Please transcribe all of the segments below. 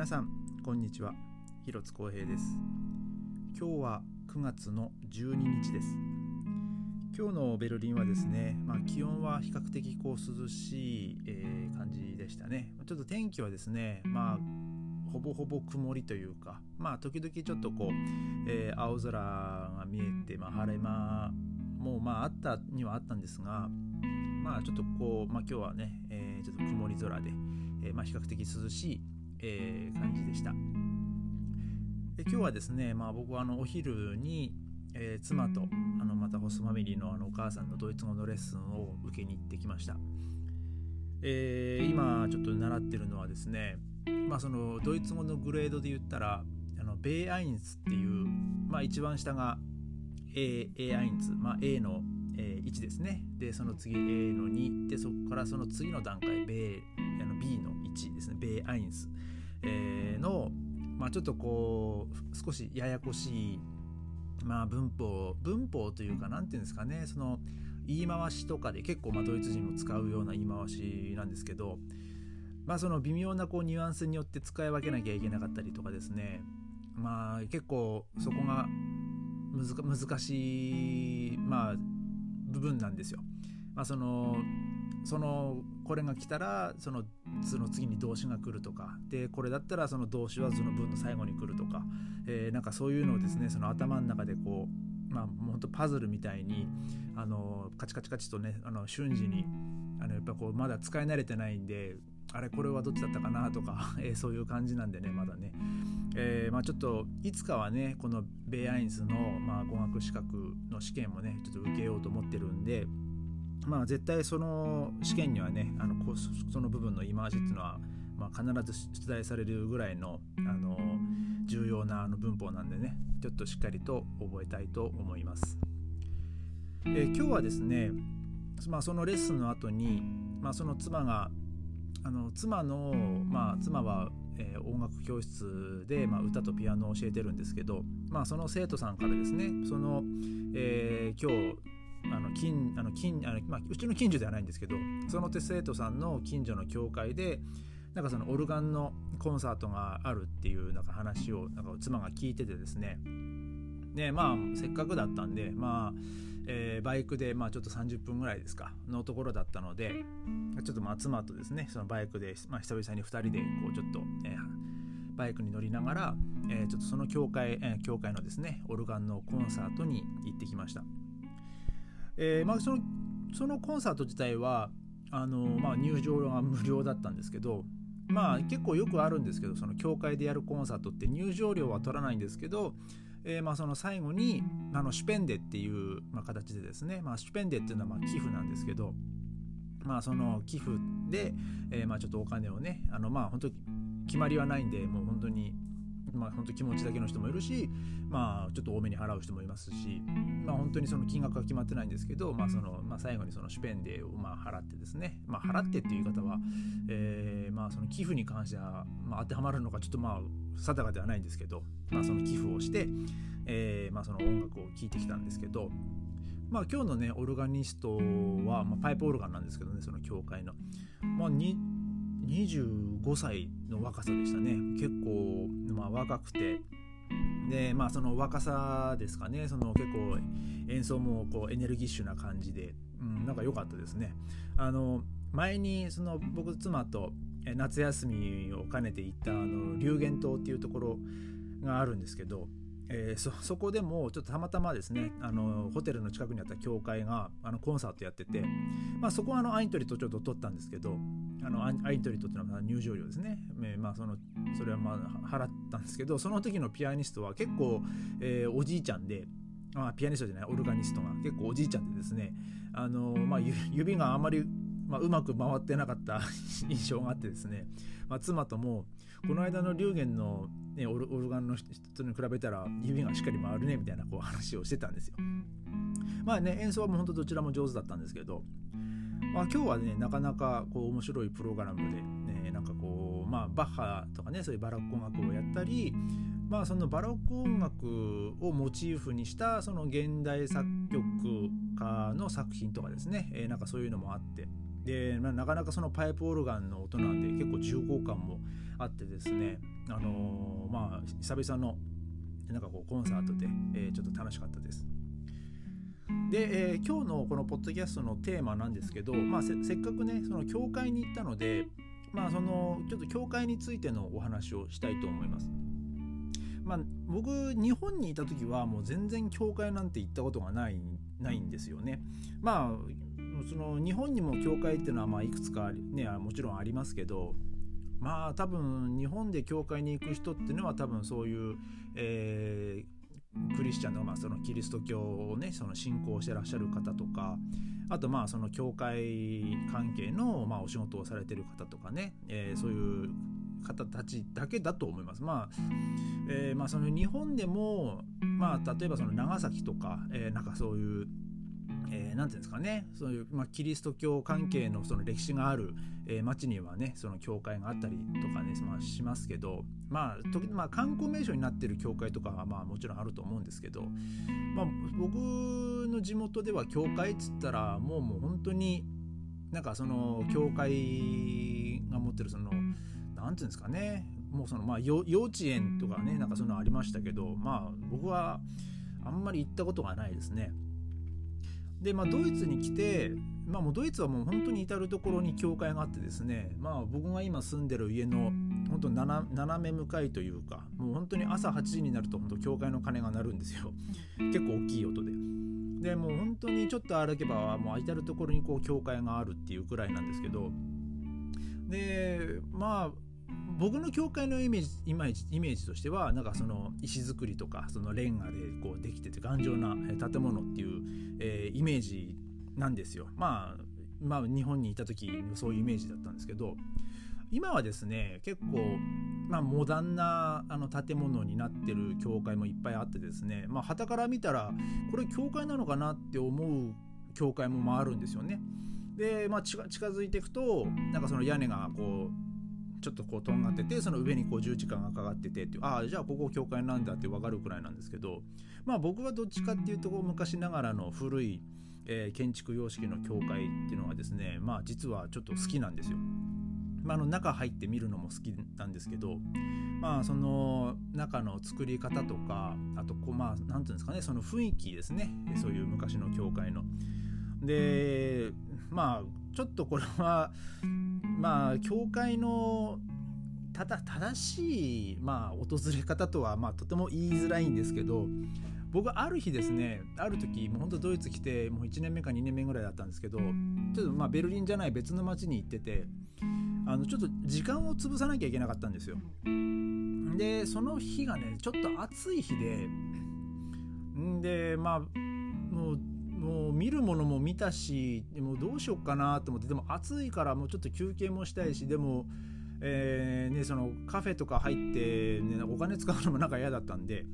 皆さんこんにちは。広津光平です。今日は9月の12日です。今日のベルリンはですね、まあ、気温は比較的こう涼しい、えー、感じでしたね。ちょっと天気はですねまあほぼほぼ曇りというかまあ時々ちょっとこう、えー、青空が見えて、まあ、晴れ間もまああったにはあったんですがまあちょっとこう、まあ、今日はね、えー、ちょっと曇り空で、えー、まあ比較的涼しいえー、感じでした。で今日はですね、まあ、僕はあのお昼に、えー、妻とあのまたホストファミリーのあのお母さんのドイツ語のレッスンを受けに行ってきました。えー、今ちょっと習ってるのはですね、まあ、そのドイツ語のグレードで言ったらあのベイアインスっていう、まあ、一番下が A, A アインツ、まあ、A の、えー、1ですねでその次 A の2でそこからその次の段階 B, あの B の1ですねベアインスえー、の、まあ、ちょっとこう少しややこしい、まあ、文法文法というか何て言うんですかねその言い回しとかで結構まあドイツ人も使うような言い回しなんですけど、まあ、その微妙なこうニュアンスによって使い分けなきゃいけなかったりとかですねまあ結構そこが難しい、まあ、部分なんですよ。まあ、そのそのこれが来たらそのその次に動詞が来るとかでこれだったらその動詞はその文の最後に来るとか、えー、なんかそういうのをですねその頭の中でこうまあ本当パズルみたいにあのカチカチカチとねあの瞬時にあのやっぱこうまだ使い慣れてないんであれこれはどっちだったかなとか、えー、そういう感じなんでねまだね、えー、まあ、ちょっといつかはねこのベイアインスの、まあ、語学資格の試験もねちょっと受けようと思ってるんでまあ、絶対その試験にはねあのその部分の言い回しっていうのは、まあ、必ず出題されるぐらいのあの重要なあの文法なんでねちょっとしっかりと覚えたいと思います。え、今日はですね、まあ、そのレッスンの後に、まあ、その妻があの妻の、まあ、妻は、えー、音楽教室で、まあ、歌とピアノを教えてるんですけど、まあ、その生徒さんからですねその、えー、今日あの近あの近あの、まあ、うちの近所ではないんですけどその生徒さんの近所の教会でなんかそのオルガンのコンサートがあるっていうなんか話をなんか妻が聞いててですねでまあせっかくだったんでまあ、えー、バイクでまあちょっと30分ぐらいですかのところだったのでちょっとまあ妻とですねそのバイクで、まあ、久々に2人でこうちょっと、えー、バイクに乗りながら、えー、ちょっとその教会、えー、教会のですねオルガンのコンサートに行ってきました。えー、まあ、そのそのコンサート自体はあの、まあ、入場が無料だったんですけどまあ結構よくあるんですけどその教会でやるコンサートって入場料は取らないんですけど、えー、まあその最後にあのシュペンデっていう、まあ、形でですね、まあ、シュペンデっていうのはまあ寄付なんですけどまあその寄付で、えー、まあちょっとお金をねあのまあ本当決まりはないんでもう本当にまあ、本当気持ちだけの人もいるし、まあ、ちょっと多めに払う人もいますし、まあ、本当にその金額は決まってないんですけど、まあそのまあ、最後にそのシュペンデをまあ払ってですね、まあ、払ってっていう方は、えーまあ、その寄付に関しては、まあ、当てはまるのかちょっとまあ定かではないんですけど、まあ、その寄付をして、えーまあ、その音楽を聴いてきたんですけど、まあ、今日のねオルガニストは、まあ、パイプオルガンなんですけどねその教会の、まあ、25歳の若さでしたね。結構、まあ、若くて。でまあその若さですかね。その結構演奏もこうエネルギッシュな感じで、うん、なんか良かったですね。あの前にその僕妻と夏休みを兼ねて行ったあの龍源島っていうところがあるんですけどえー、そそこでもちょっとたまたまですねあのホテルの近くにあった教会があのコンサートやってて、まあ、そこはあのアイントリットちょっと取ったんですけどあのアイントリットっていうのは入場料ですね、えー、まあ、そのそれはまあ払ったんですけどその時のピアニストは結構、えー、おじいちゃんであピアニストじゃないオルガニストが結構おじいちゃんでですねあの、まあ、指があまりまあ、うまく回ってなかった 印象があってですね、まあ、妻ともこの間の龍玄の、ね、オルオルガンの人に比べたら指がしっかり回るねみたいなこう話をしてたんですよ。まあね演奏はもう本当どちらも上手だったんですけど、まあ、今日はねなかなかこう面白いプログラムで、ね、なんかこうまあバッハとかねそういうバラック音楽をやったりまあそのバロック音楽をモチーフにしたその現代作曲家の作品とかですね、えー、なんかそういうのもあって。で、まあ、なかなかそのパイプオルガンの音なんで結構重厚感もあってですねあのー、まあ久々のなんかこうコンサートで、え、ちょっと楽しかったです。で、えー、今日のこのポッドキャストのテーマなんですけど、まあ、せっかくねその教会に行ったので、まあ、そのちょっと教会についてのお話をしたいと思います。まあ、僕日本にいた時はもう全然教会なんて行ったことがないないんですよね。まあその日本にも教会っていうのはまあいくつか、ね、もちろんありますけどまあ多分日本で教会に行く人っていうのは多分そういう、えークリスチャンの,、まあそのキリスト教をねその信仰してらっしゃる方とかあとまあその教会関係の、まあ、お仕事をされてる方とかね、えー、そういう方たちだけだと思います。まあえー、まあその日本でも、まあ、例えばその長崎とか、えー、なんかそういうえー、て言うんですかね。そういう、まあ、キリスト教関係のその歴史がある、えー、町にはねその教会があったりとかね、まあ、しますけど、まあ時まあ、観光名所になってる教会とかはまあもちろんあると思うんですけど、まあ、僕の地元では教会っつったらもうもう本当になんかその教会が持ってるその何て言うんですかね。もうそのまあ幼稚園とかねなんかそのありましたけどまあ僕はあんまり行ったことがないですね。で、まあ、ドイツに来て、まあ、もうドイツはもう本当に至る所に教会があってですね、まあ、僕が今住んでる家の本当斜め向かいというかもう本当に朝8時になると本当教会の鐘が鳴るんですよ。結構大きい音で。でもう本当にちょっと歩けばもう至る所にこう教会があるっていうくらいなんですけど。でまあ僕の教会のイメージイメージイメージとしてはなんかその石造りとかそのレンガでこうできてて頑丈な建物っていう、えー、イメージなんですよ。まあまあ日本にいた時そういうイメージだったんですけど今はですね結構、まあ、モダンなあの建物になってる教会もいっぱいあってですねまあ旗から見たらこれ教会なのかなって思う教会もあるんですよね。で、まあ、近づいていくとなんかその屋根がこうちょっとこうとんがっててその上にこう十字架がかかっててっていうああじゃあここ教会なんだって分かるくらいなんですけどまあ僕はどっちかっていうとこう昔ながらの古い、えー、建築様式の教会っていうのはですねまあ実はちょっと好きなんですよ。まあ、の中入って見るのも好きなんですけどまあその中の作り方とかあとこうまあ何て言うんですかねその雰囲気ですねそういう昔の教会の。でまあちょっとこれは まあ教会のただ正しい、まあ、訪れ方とは、まあ、とても言いづらいんですけど僕ある日ですねある時もう本当ドイツ来てもう1年目か2年目ぐらいだったんですけどちょっとまあベルリンじゃない別の町に行っててあのちょっと時間を潰さなきゃいけなかったんですよ。でその日がねちょっと暑い日でんでまあもうもう見るものも見たしでもどうしようかなと思ってでも暑いからもうちょっと休憩もしたいしでも、えーね、そのカフェとか入って、ね、お金使うのもなんか嫌だったんで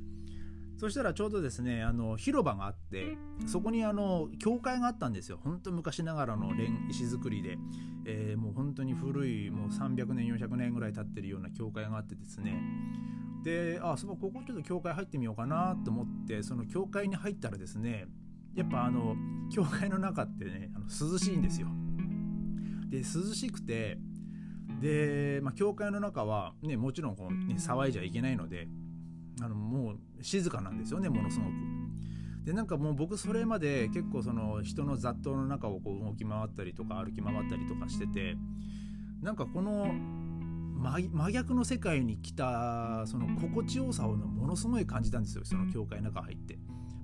そしたらちょうどですねあの広場があってそこにあの教会があったんですよ。本当昔ながらの石造りで、えー、もう本当に古いもう300年400年ぐらい経ってるような教会があってですね。であそこここちょっと教会入ってみようかなと思ってその教会に入ったらですねやっぱあの教会の中ってねあの涼しいんですよ。で涼しくてで、まあ、教会の中は、ね、もちろんこう、ね、騒いじゃいけないのであのもう静かなんですよねものすごく。でなんかもう僕それまで結構その人の雑踏の中をこう動き回ったりとか歩き回ったりとかしててなんかこの真逆の世界に来たその心地よさをものすごい感じたんですよその教会の中入って。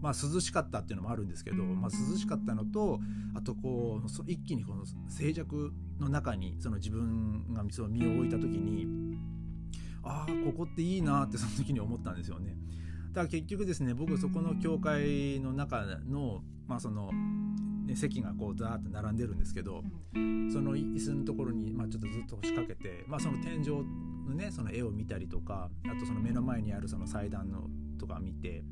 まあ、涼しかったっていうのもあるんですけど、まあ、涼しかったのとあとこう一気にこの静寂の中にその自分がその身を置いた時にああここっていいなってその時に思ったんですよね。だから結局ですね僕そこの教会の中の,、まあそのね、席がこうザーッと並んでるんですけどその椅子のところに、まあ、ちょっとずっと押しかけて、まあ、その天井のねその絵を見たりとかあとその目の前にあるその祭壇のとか見て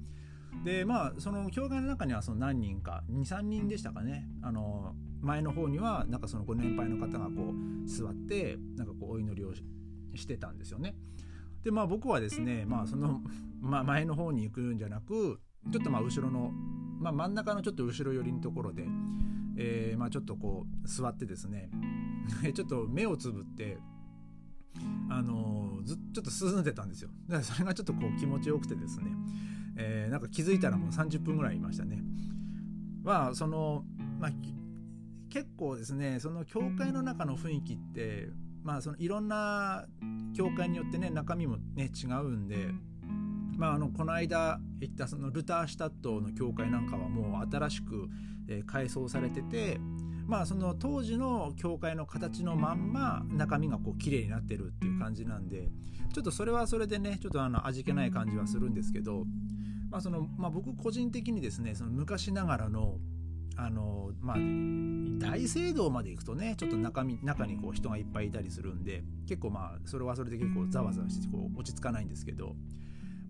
でまあその教会の中にはその何人か23人でしたかね。あの前の方にはなんかそのご年配の方がこう座ってなんかこうお祈りをしてたんですよね。でまあ僕はですねまあその、まあ、前の方に行くんじゃなくちょっとまあ後ろの、まあ、真ん中のちょっと後ろ寄りのところで、えー、まあ、ちょっとこう座ってですね ちょっと目をつぶってあのー、ずちょっと涼んでたんですよ。だからそれがちょっとこう気持ちよくてですね、えー、なんか気づいたらもう30分ぐらいいましたね。まあその、まあ、結構ですねその教会の中の雰囲気ってまあそのいろんな教会によってね中身もね違うんでまあ、あのこの間言ったそのルターシュタットの教会なんかはもう新しく、え改装されてて、まあ、その当時の教会の形のまんま中身がこう綺麗になってるっていう感じなんでちょっとそれはそれでねちょっとあの味気ない感じはするんですけど、まあそのまあ、僕個人的にですねその昔ながらのあのまあ大聖堂まで行くとねちょっと中身中にこう人がいっぱいいたりするんで結構まあそれはそれで結構ざわざわしてこう落ち着かないんですけど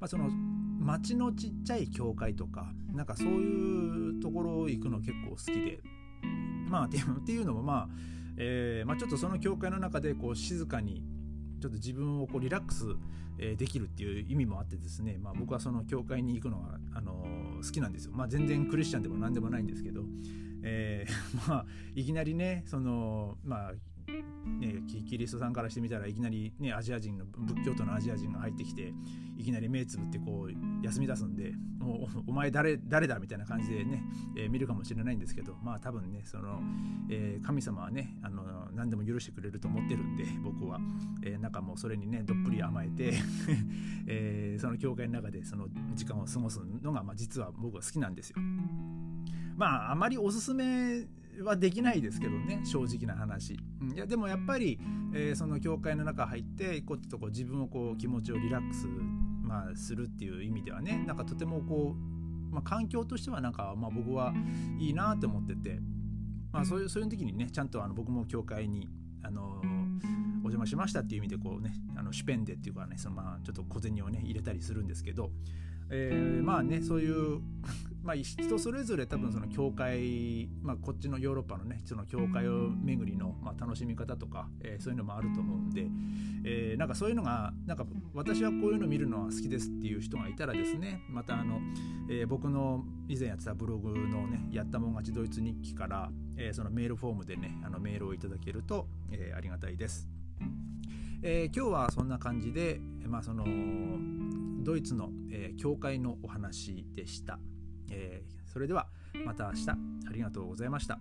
まあ、その町のちっちゃい教会とかなんかそういうところ行くの結構好きでまあっていうのもまあ、えー、まあ、ちょっとその教会の中でこう静かにちょっと自分をこうリラックスできるっていう意味もあってですね、まあ、僕はその教会に行くのが、あのー、好きなんですよ。まあ、全然クリスチャンでも何でもないんですけど、えー、まあ、いきなりねその、まあ、ね、キリストさんからしてみたらいきなり、ね、アジア人の仏教徒のアジア人が入ってきていきなり目つぶってこう休み出すんでもうお前誰誰だみたいな感じでね、えー、見るかもしれないんですけどまあ多分ねその、えー、神様はねあの何でも許してくれると思ってるんで僕は、えー、なんかもうそれにねどっぷり甘えて、えー、その教会の中でその時間を過ごすのが、まあ、実は僕は好きなんですよ。まああまりおすすめはできないですけどね正直な話、うん、いやでもやっぱり、えー、その教会の中入ってこうちとこう自分をこう気持ちをリラックス、まあ、するっていう意味ではねなんかとてもこう、まあ、環境としてはなんか、まあ、僕はいいなって思ってて、まあ、そういうそういう時にねちゃんとあの僕も教会にあのお邪魔しましたっていう意味でこうねあのシュペンデっていうかねそのまあちょっと小銭をね入れたりするんですけど、えー、まあねそういうまあ、人それぞれ多分その教会、まあ、こっちのヨーロッパのねその教会を巡りの、まあ、楽しみ方とか、えー、そういうのもあると思うんで、えー、なんかそういうのがなんか私はこういうの見るのは好きですっていう人がいたらですねまたあの、えー、僕の以前やってたブログのねやったもん勝ちドイツ日記から、えー、そのメールフォームでねあのメールをいただけると、えー、ありがたいです。えー、今日はそんな感じで、まあ、そのドイツの、えー、教会のお話でした。えー、それではまた明日ありがとうございました。